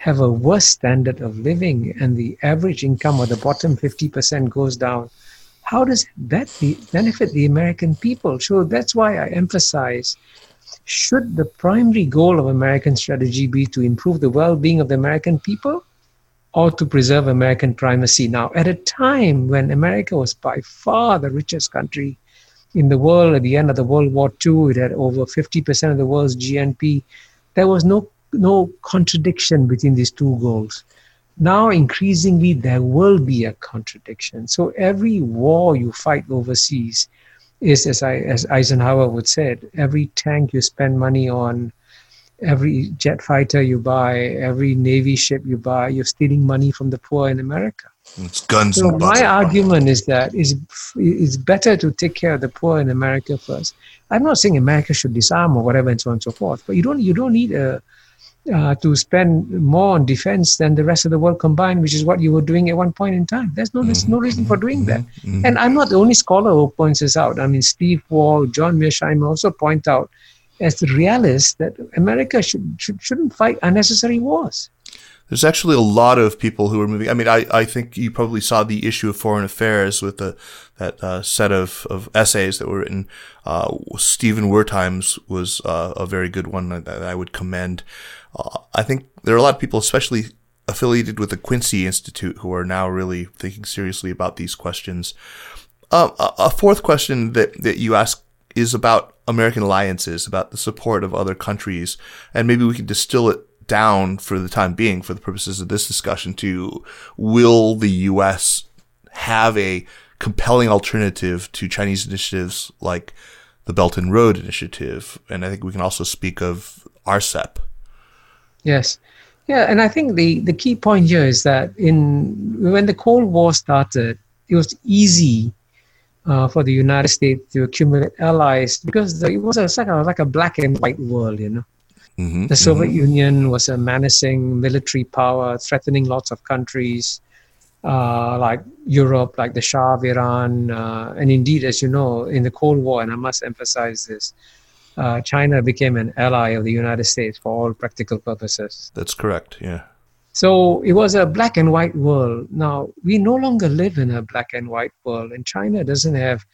C: have a worse standard of living and the average income of the bottom 50% goes down, how does that benefit the American people? So that's why I emphasize should the primary goal of American strategy be to improve the well being of the American people? or to preserve American primacy. Now, at a time when America was by far the richest country in the world at the end of the World War II, it had over 50% of the world's GNP. There was no, no contradiction between these two goals. Now, increasingly, there will be a contradiction. So, every war you fight overseas is, as, I, as Eisenhower would say, every tank you spend money on, every jet fighter you buy, every navy ship you buy, you're stealing money from the poor in America.
B: It's guns.
C: So my argument is that it's, it's better to take care of the poor in America first. I'm not saying America should disarm or whatever and so on and so forth, but you don't you don't need a, uh, to spend more on defense than the rest of the world combined, which is what you were doing at one point in time. There's no, there's no reason for doing that. Mm-hmm. And I'm not the only scholar who points this out. I mean, Steve Walt, John Mearsheimer also point out as the realists that America should, should, shouldn't fight unnecessary wars.
B: There's actually a lot of people who are moving. I mean, I, I think you probably saw the issue of Foreign Affairs with the, that uh, set of, of essays that were written. Uh, Stephen Wertheim's was uh, a very good one that, that I would commend. Uh, I think there are a lot of people, especially affiliated with the Quincy Institute, who are now really thinking seriously about these questions. Um, a fourth question that, that you asked is about American alliances, about the support of other countries, and maybe we can distill it down for the time being, for the purposes of this discussion, to will the U.S. have a compelling alternative to Chinese initiatives like the Belt and Road Initiative, and I think we can also speak of RCEP.
C: Yes. Yeah, and I think the, the key point here is that in when the Cold War started, it was easy uh, for the United States to accumulate allies because it was a, like a, like a black and white world, you know.
B: Mm-hmm,
C: the Soviet Union was a menacing military power, threatening lots of countries uh, like Europe, like the Shah of Iran. Uh, and indeed, as you know, in the Cold War, and I must emphasize this, uh, China became an ally of the United States for all practical purposes.
B: That's correct, yeah.
C: So it was a black and white world. Now, we no longer live in a black and white world, and China doesn't have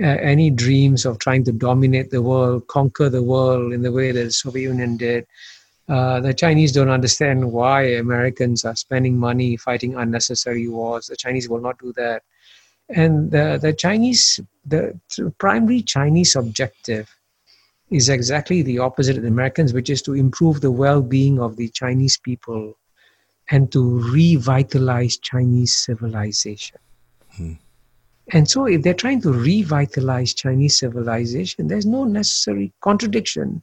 C: uh, any dreams of trying to dominate the world, conquer the world in the way that the Soviet Union did. Uh, the Chinese don't understand why Americans are spending money fighting unnecessary wars. The Chinese will not do that. And the, the Chinese, the primary Chinese objective is exactly the opposite of the Americans, which is to improve the well being of the Chinese people and to revitalize Chinese civilization. Hmm. And so, if they're trying to revitalize Chinese civilization, there's no necessary contradiction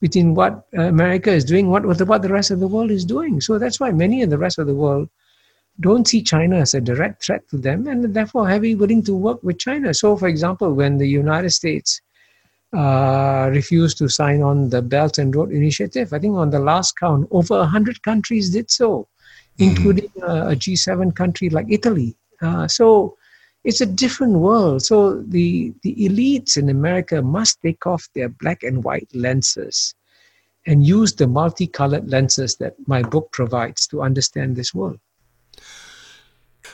C: between what America is doing, what what the rest of the world is doing. So that's why many in the rest of the world don't see China as a direct threat to them, and therefore heavy willing to work with China. So, for example, when the United States uh, refused to sign on the Belt and Road Initiative, I think on the last count, over hundred countries did so, mm-hmm. including uh, a G7 country like Italy. Uh, so it's a different world. So the, the elites in America must take off their black and white lenses and use the multicolored lenses that my book provides to understand this world.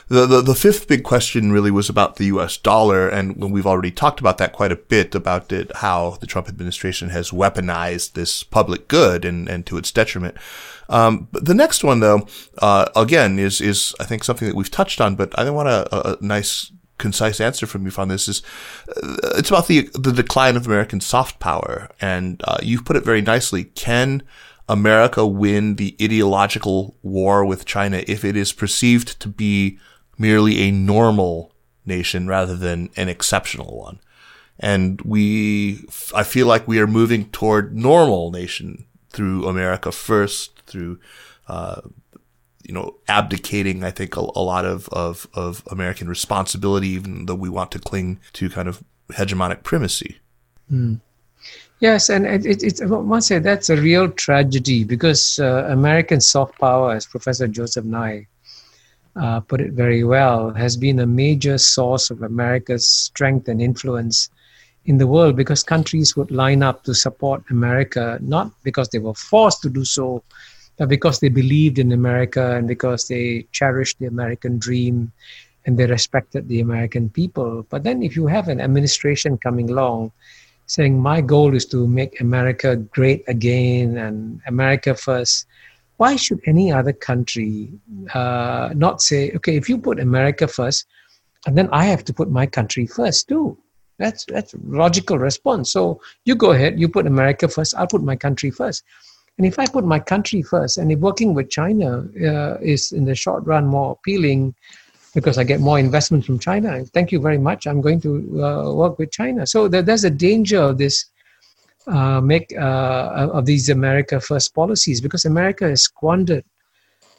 B: The, the, the fifth big question really was about the U.S. dollar, and we've already talked about that quite a bit about it, how the Trump administration has weaponized this public good and, and to its detriment. Um, but the next one, though, uh, again, is is I think something that we've touched on, but I want a, a nice concise answer from you on this is uh, it's about the the decline of American soft power, and uh, you've put it very nicely. Can America win the ideological war with China if it is perceived to be merely a normal nation rather than an exceptional one? And we, I feel like we are moving toward normal nation through America first, through uh, you know, abdicating, I think, a, a, lot of, of, of American responsibility, even though we want to cling to kind of hegemonic primacy.
C: Mm. Yes, and it, it, it's, I must say that's a real tragedy because uh, American soft power, as Professor Joseph Nye uh, put it very well, has been a major source of America's strength and influence in the world because countries would line up to support America, not because they were forced to do so, but because they believed in America and because they cherished the American dream and they respected the American people. But then, if you have an administration coming along saying, My goal is to make America great again and America first, why should any other country uh, not say, Okay, if you put America first, and then I have to put my country first too? That's that's logical response. So you go ahead, you put America first, I'll put my country first. And if I put my country first, and if working with China uh, is in the short run more appealing because I get more investment from China, thank you very much. I'm going to uh, work with China. So there, there's a danger of this uh, make uh, of these America first policies because America has squandered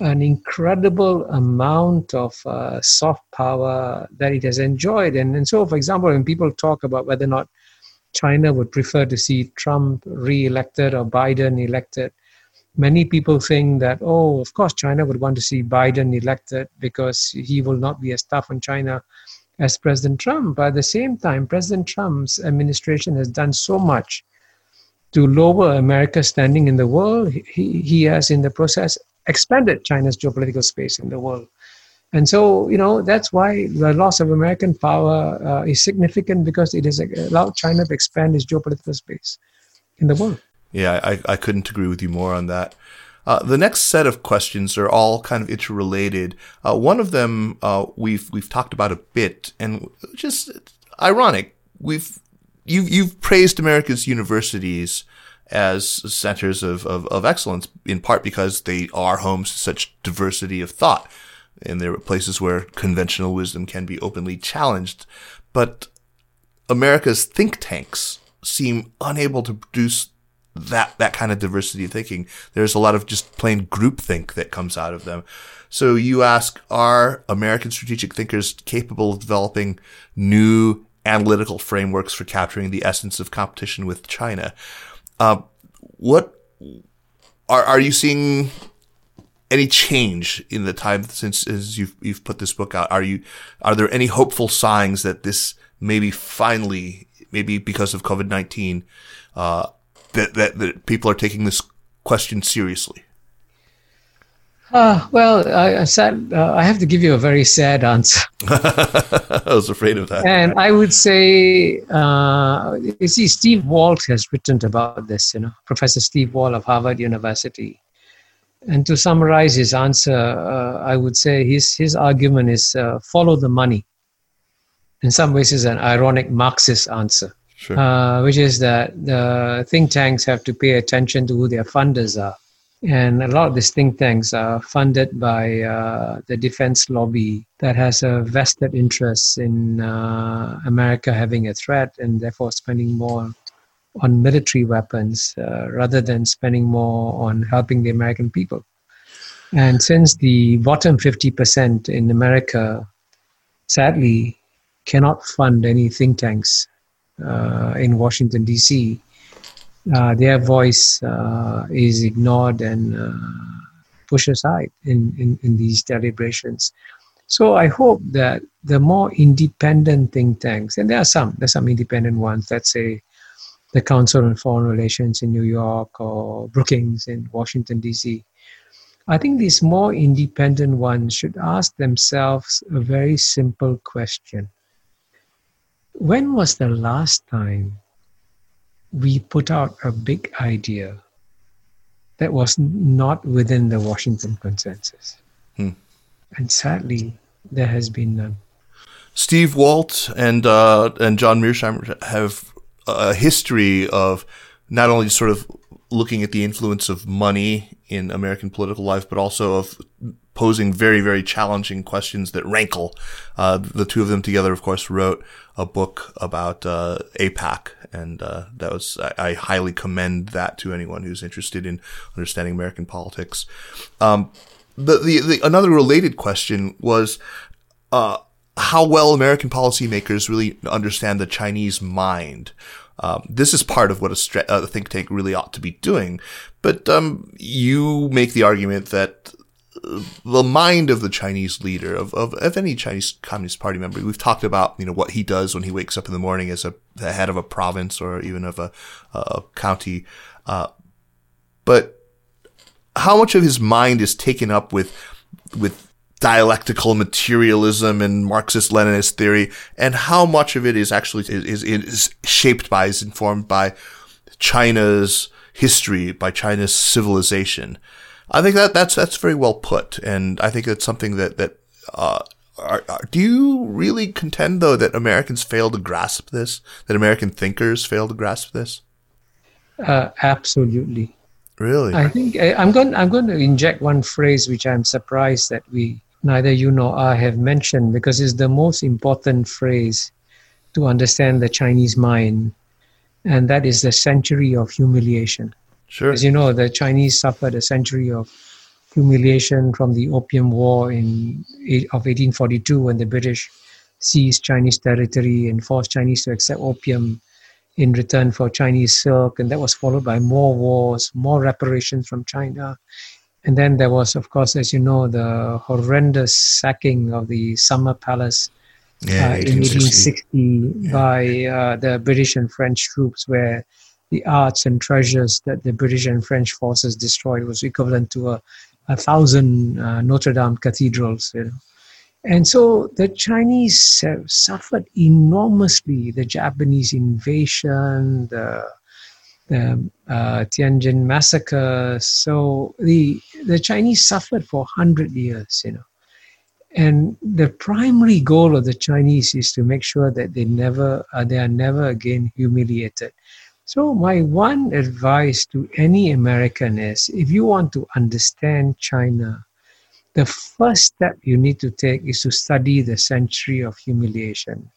C: an incredible amount of uh, soft power that it has enjoyed. And, and so, for example, when people talk about whether or not China would prefer to see Trump re-elected or Biden elected. Many people think that, oh, of course, China would want to see Biden elected because he will not be as tough on China as President Trump. But at the same time, President Trump's administration has done so much to lower America's standing in the world. He, he has, in the process, expanded China's geopolitical space in the world. And so, you know, that's why the loss of American power uh, is significant because it has allowed China to expand its geopolitical space in the world.
B: Yeah, I, I couldn't agree with you more on that. Uh, the next set of questions are all kind of interrelated. Uh, one of them uh, we've we've talked about a bit, and just ironic. We've you you've praised America's universities as centers of, of, of excellence in part because they are homes to such diversity of thought and there are places where conventional wisdom can be openly challenged. But America's think tanks seem unable to produce that that kind of diversity of thinking. There's a lot of just plain groupthink that comes out of them. So you ask, are American strategic thinkers capable of developing new analytical frameworks for capturing the essence of competition with China? Uh, what are are you seeing any change in the time since you've you've put this book out? Are you are there any hopeful signs that this maybe finally maybe because of COVID nineteen uh, that, that that people are taking this question seriously?
C: Uh, well, I, I, sad, uh, I have to give you a very sad answer. <laughs>
B: I was afraid of that.
C: And I would say, uh, you see, Steve Walt has written about this, you know, Professor Steve Walt of Harvard University. And to summarize his answer, uh, I would say his, his argument is uh, follow the money. In some ways, is an ironic Marxist answer,
B: Sure.
C: uh, which is that the think tanks have to pay attention to who their funders are. And a lot of these think tanks are funded by uh, the defense lobby that has a vested interest in uh, America having a threat and therefore spending more on military weapons uh, rather than spending more on helping the American people. And since the bottom 50% in America, sadly, cannot fund any think tanks uh, in Washington, D.C., uh, their voice uh, is ignored and uh, pushed aside in, in, in these deliberations. So I hope that the more independent think tanks, and there are some, there's some independent ones, let's say the Council on Foreign Relations in New York or Brookings in Washington, D.C. I think these more independent ones should ask themselves a very simple question. When was the last time we put out a big idea that was not within the Washington consensus.
B: Hmm.
C: And sadly, there has been none.
B: Steve Walt and uh, and John Mearsheimer have a history of not only sort of looking at the influence of money in American political life, but also of posing very, very challenging questions that rankle. Uh, the two of them together, of course, wrote a book about uh, AIPAC, and uh, that was I, I, highly commend that to anyone who's interested in understanding American politics. Um, the, the, the another related question was uh, how well American policymakers really understand the Chinese mind. Um, this is part of what a, stra- a, think tank really ought to be doing. But um, you make the argument that the mind of the Chinese leader of, of, of any Chinese Communist Party member. We've talked about you know what he does when he wakes up in the morning as a the head of a province or even of a, a county, uh, but how much of his mind is taken up with with dialectical materialism and Marxist Leninist theory, and how much of it is actually is, is, is shaped by, is informed by China's history, by China's civilization. I think that that's that's very well put, and I think that's something that that. Uh, are, are, do you really contend, though, that Americans fail to grasp this? That American thinkers fail to grasp this?
C: Uh, absolutely.
B: Really?
C: I think I, I'm going. I'm going to inject one phrase which I'm surprised that we neither you nor I have mentioned because it's the most important phrase to understand the Chinese mind, and that is the century of humiliation.
B: Sure.
C: As you know, the Chinese suffered a century of humiliation from the Opium War in of 1842 when the British seized Chinese territory and forced Chinese to accept opium in return for Chinese silk, and that was followed by more wars, more reparations from China. And then there was, of course, as you know, the horrendous sacking of the Summer Palace
B: yeah,
C: uh, in 1860 yeah. by uh, the British and French troops, where the arts and treasures that the British and French forces destroyed was equivalent to a, a thousand uh, Notre Dame cathedrals. You know. And so the Chinese suffered enormously the Japanese invasion, the, the uh, Tianjin massacre. So the, the Chinese suffered for 100 years, you know. And the primary goal of the Chinese is to make sure that they never, uh, they are never again humiliated. So my one advice to any American is, if you want to understand China, the first step you need to take is to study the century of humiliation.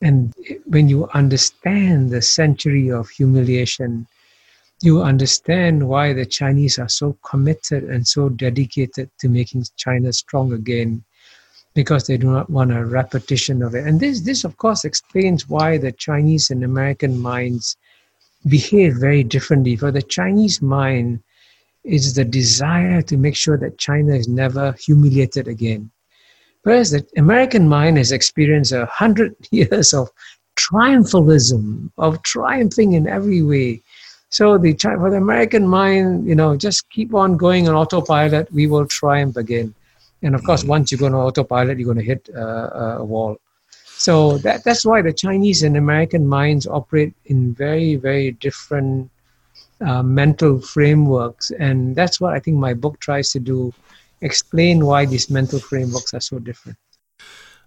C: And when you understand the century of humiliation, you understand why the Chinese are so committed and so dedicated to making China strong again because they do not want a repetition of it. And this, this of course, explains why the Chinese and American minds behave very differently. For the Chinese mind, is the desire to make sure that China is never humiliated again. Whereas the American mind has experienced a hundred <laughs> years of triumphalism, of triumphing in every way. So the for the American mind, you know, just keep on going on autopilot. We will triumph again. And of course, once you go on autopilot, you're going to hit uh, a wall. So that, that's why the Chinese and American minds operate in very, very different uh, mental frameworks. And that's what I think my book tries to do explain why these mental frameworks are so different.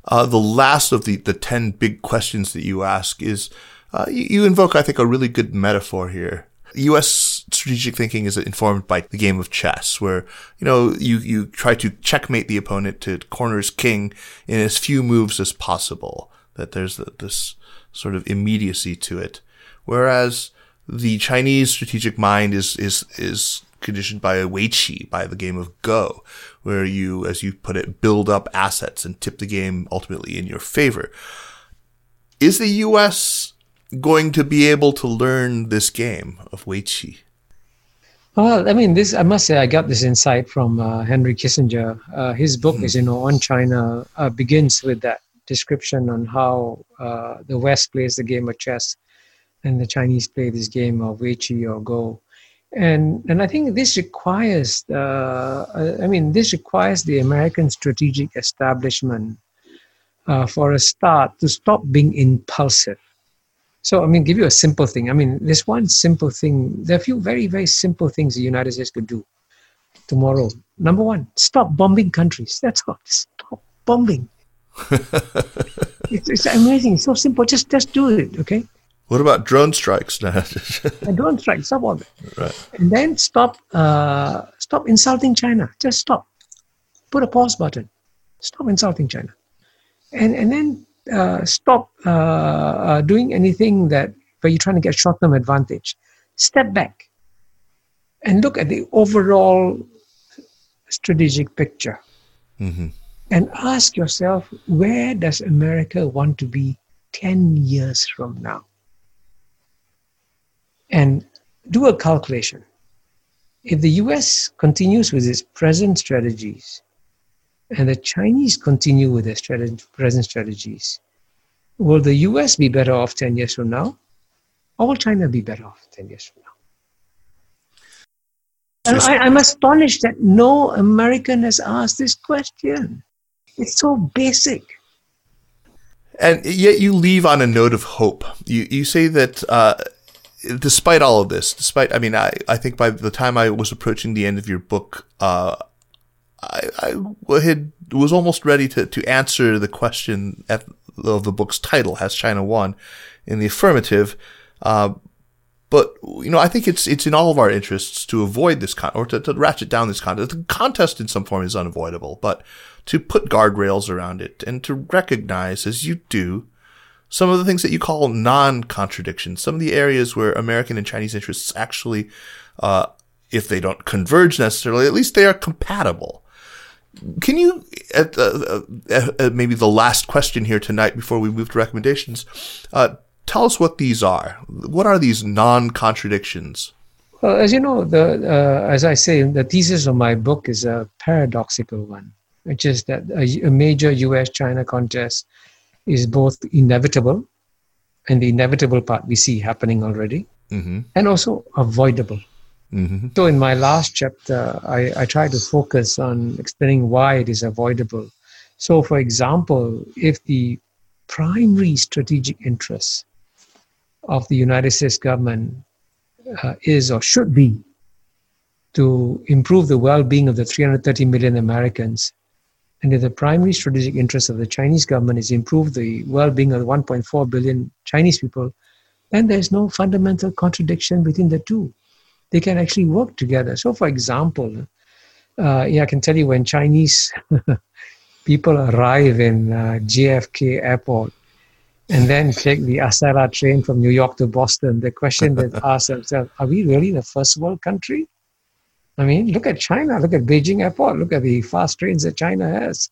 B: Uh, the last of the, the 10 big questions that you ask is uh, you, you invoke, I think, a really good metaphor here. U.S. strategic thinking is informed by the game of chess, where you know you you try to checkmate the opponent to corner his king in as few moves as possible. That there's this sort of immediacy to it, whereas the Chinese strategic mind is is is conditioned by a wei weiqi, by the game of Go, where you, as you put it, build up assets and tip the game ultimately in your favor. Is the U.S. going to be able to learn this game of wei weiqi?
C: Well, I mean, this I must say I got this insight from uh, Henry Kissinger. Uh, his book is, you know, on China uh, begins with that description on how uh, the West plays the game of chess and the Chinese play this game of Weiqi or Go. And, and I think this requires, uh, I mean, this requires the American strategic establishment uh, for a start to stop being impulsive. So, I mean, give you a simple thing. I mean, there's one simple thing. There are a few very, very simple things the United States could do tomorrow. Number one, stop bombing countries. That's all. Stop bombing. <laughs> it's, it's amazing. It's so simple. Just, just do it. Okay.
B: What about drone strikes now? <laughs>
C: drone strikes, stop all that.
B: Right.
C: And then stop, uh, stop insulting China. Just stop. Put a pause button. Stop insulting China. And, and then uh, stop uh, uh, doing anything that where you're trying to get short-term advantage. Step back and look at the overall strategic picture. Mm-hmm. And ask yourself, where does America want to be 10 years from now? and do a calculation. If the US continues with its present strategies and the Chinese continue with their strategy, present strategies, will the US be better off 10 years from now? Or will China be better off 10 years from now? And I, I'm astonished that no American has asked this question. It's so basic.
B: And yet you leave on a note of hope. You, you say that uh, despite all of this, despite, I mean, I, I think by the time I was approaching the end of your book, uh, I, I had, was almost ready to, to answer the question at, of the book's title, Has China Won? in the affirmative. Uh, but, you know, I think it's, it's in all of our interests to avoid this con, or to, to ratchet down this contest. The contest in some form is unavoidable, but to put guardrails around it and to recognize, as you do, some of the things that you call non-contradictions, some of the areas where American and Chinese interests actually, uh, if they don't converge necessarily, at least they are compatible. Can you, at, uh, uh, uh maybe the last question here tonight before we move to recommendations, uh, tell us what these are. What are these non-contradictions?
C: Well, as you know, the uh, as I say, the thesis of my book is a paradoxical one, which is that a, a major U.S.-China contest is both inevitable, and the inevitable part we see happening already, mm-hmm. and also avoidable. Mm-hmm. So, in my last chapter, I, I try to focus on explaining why it is avoidable. So, for example, if the primary strategic interest of the United States government uh, is or should be to improve the well being of the 330 million Americans and if the primary strategic interest of the Chinese government is improve the well-being of 1.4 billion Chinese people, then there's no fundamental contradiction between the two. They can actually work together. So, for example, uh, yeah, I can tell you when Chinese <laughs> people arrive in uh, JFK Airport and then take the Acela train from New York to Boston, the question they <laughs> ask themselves: Are we really in a first world country? I mean, look at China, look at Beijing Airport, look at the fast trains that China has.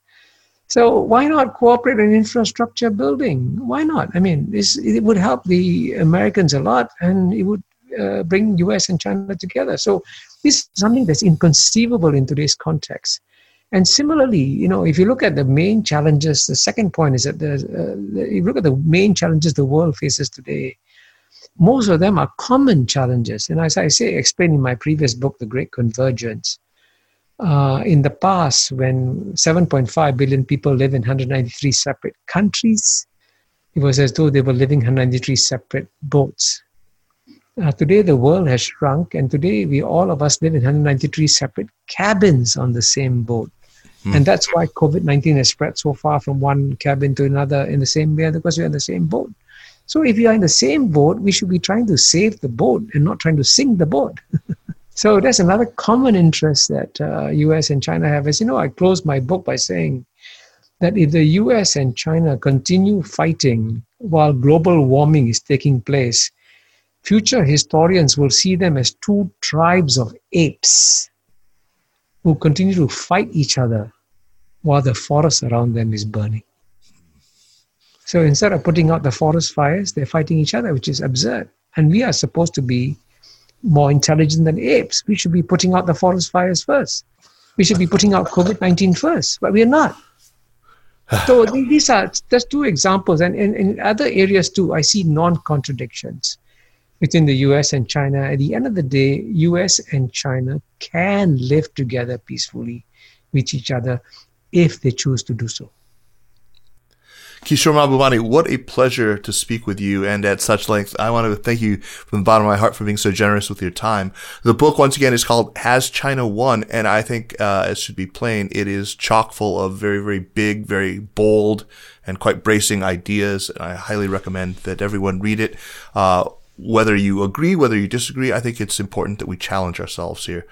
C: So why not cooperate in infrastructure building? Why not? I mean, this, it would help the Americans a lot, and it would uh, bring U.S. and China together. So this is something that's inconceivable in today's context. And similarly, you know, if you look at the main challenges, the second point is that the, uh, if you look at the main challenges the world faces today, most of them are common challenges. And as I say, explained in my previous book, The Great Convergence, uh, in the past, when 7.5 billion people live in 193 separate countries, it was as though they were living in 193 separate boats. Uh, today, the world has shrunk, and today, we all of us live in 193 separate cabins on the same boat. Hmm. And that's why COVID 19 has spread so far from one cabin to another in the same way because we're in the same boat. So, if we are in the same boat, we should be trying to save the boat and not trying to sink the boat. <laughs> so, that's another common interest that uh, US and China have. As you know, I closed my book by saying that if the US and China continue fighting while global warming is taking place, future historians will see them as two tribes of apes who continue to fight each other while the forest around them is burning. So instead of putting out the forest fires, they're fighting each other, which is absurd. And we are supposed to be more intelligent than apes. We should be putting out the forest fires first. We should be putting out COVID 19 first, but we are not. so <sighs> these are just two examples. And in other areas too, I see non contradictions between the US and China. At the end of the day, US and China can live together peacefully with each other if they choose to do so.
B: Kishore Mahbubani, what a pleasure to speak with you and at such length. I want to thank you from the bottom of my heart for being so generous with your time. The book, once again, is called Has China Won? And I think, uh, it should be plain, it is chock full of very, very big, very bold, and quite bracing ideas. I highly recommend that everyone read it. Uh, whether you agree, whether you disagree, I think it's important that we challenge ourselves here.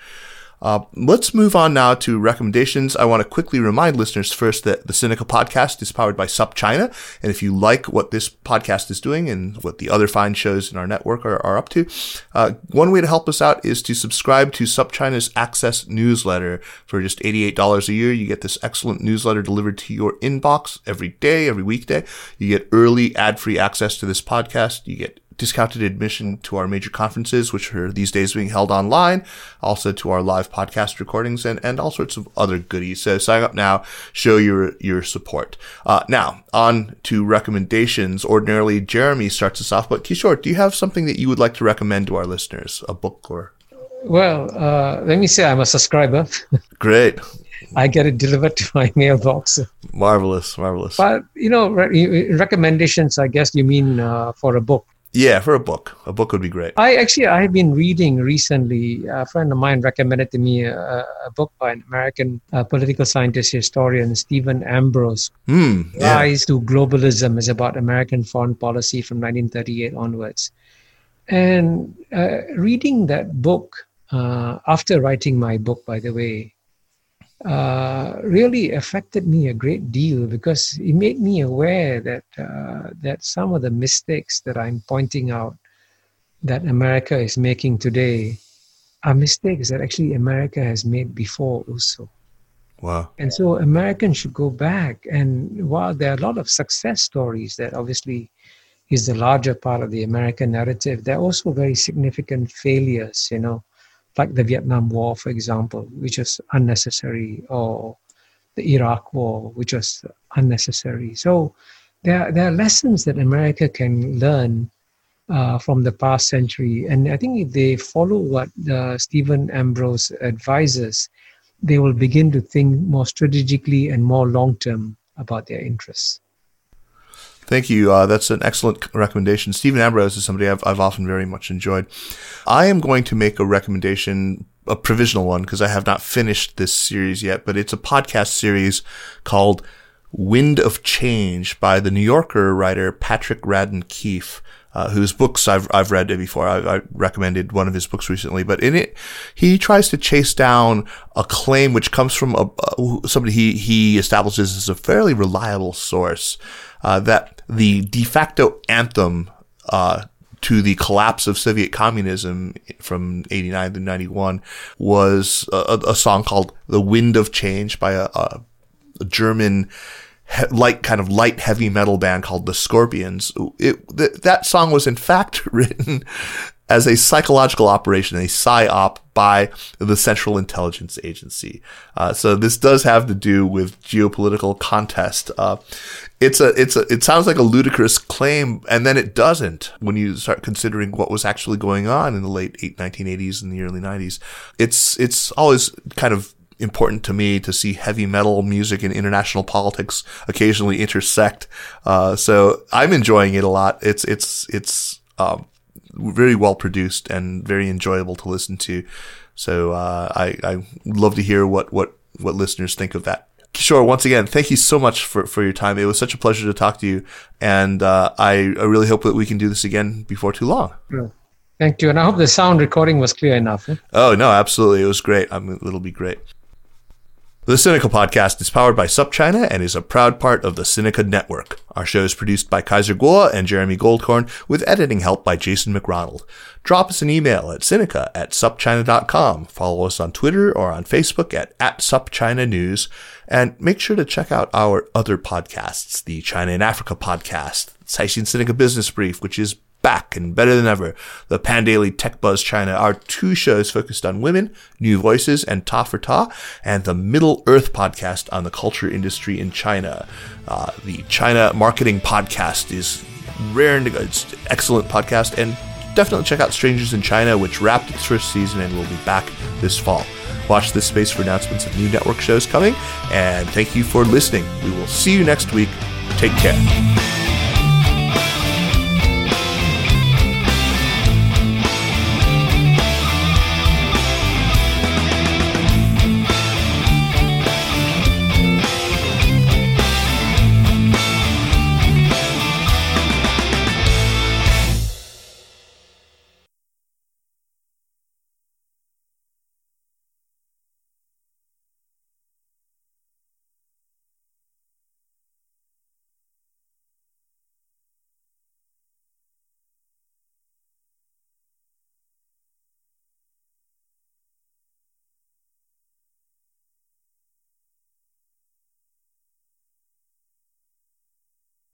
B: Uh, let's move on now to recommendations. I want to quickly remind listeners first that the Sinica podcast is powered by SupChina. And if you like what this podcast is doing and what the other fine shows in our network are, are up to, uh, one way to help us out is to subscribe to SupChina's Access newsletter. For just $88 a year, you get this excellent newsletter delivered to your inbox every day, every weekday. You get early ad-free access to this podcast. You get discounted admission to our major conferences, which are these days being held online, also to our live podcast recordings and, and all sorts of other goodies. So sign up now, show your, your support. Uh, now on to recommendations. Ordinarily, Jeremy starts us off, but Kishore, do you have something that you would like to recommend to our listeners? A book or?
C: Well, uh, let me say I'm a subscriber. <laughs>
B: Great.
C: I get it delivered to my <laughs> mailbox.
B: Marvelous, marvelous.
C: But you know, re- recommendations. I guess you mean uh, for a book.
B: Yeah, for a book. A book would be great.
C: I actually I have been reading recently. A friend of mine recommended to me a, a book by an American uh, political scientist historian Stephen Ambrose.
B: Mm,
C: yeah. Rise to Globalism is about American foreign policy from 1938 onwards. And uh, reading that book uh, after writing my book, by the way, uh, really affected me a great deal because it made me aware that uh, that some of the mistakes that I'm pointing out that America is making today are mistakes that actually America has made before also.
B: Wow.
C: And so Americans should go back and while there are a lot of success stories that obviously is the larger part of the American narrative, there are also very significant failures, you know like the Vietnam War, for example, which was unnecessary, or the Iraq War, which was unnecessary. So there, there are lessons that America can learn uh, from the past century. And I think if they follow what uh, Stephen Ambrose advises, they will begin to think more strategically and more long term about their interests.
B: Thank you. Uh, that's an excellent recommendation. Stephen Ambrose is somebody I've, I've often very much enjoyed. I am going to make a recommendation, a provisional one, because I have not finished this series yet, but it's a podcast series called Wind of Change by the New Yorker writer Patrick Radden Keefe. Uh, whose books I've I've read before. I, I, recommended one of his books recently, but in it, he tries to chase down a claim which comes from a, somebody he he establishes as a fairly reliable source uh, that the de facto anthem uh, to the collapse of Soviet communism from 89 to 91 was a, a song called The Wind of Change by a, a, German he- light, kind of light heavy metal band called the Scorpions. It, th- that song was in fact <laughs> written as a psychological operation, a psyop by the Central Intelligence Agency. Uh, so this does have to do with geopolitical contest. Uh, it's a, it's a, it sounds like a ludicrous claim, and then it doesn't when you start considering what was actually going on in the late 1980s and the early 90s. It's, it's always kind of important to me to see heavy metal music and international politics occasionally intersect. Uh, so I'm enjoying it a lot. It's, it's, it's, um, very well produced and very enjoyable to listen to. So, uh, I, I love to hear what, what, what listeners think of that. Kishore, once again, thank you so much for, for your time. It was such a pleasure to talk to you. And, uh, I, I really hope that we can do this again before too long.
C: Thank you. And I hope the sound recording was clear enough. Eh?
B: Oh, no, absolutely. It was great. I mean, it'll be great. The Sinica podcast is powered by SupChina and is a proud part of the Sinica Network. Our show is produced by Kaiser Kuo and Jeremy Goldkorn with editing help by Jason MacRonald. Drop us an email at Sinica at supchina.com. Follow us on Twitter or on Facebook at, at SupChina News. And make sure to check out our other podcasts, the China and Africa podcast, Caixin Sinica Business Brief, which is back and better than ever. The Pandaily Tech Buzz China are two shows focused on women, NüVoices, and Ta for Ta, and the Middle Earth podcast on the culture industry in China. Uh, the China Marketing Podcast is rare and it's excellent podcast, and definitely check out Strangers in China, which wrapped its first season and will be back this fall. Watch this space for announcements of new network shows coming, and thank you for listening. We will see you next week. Take care.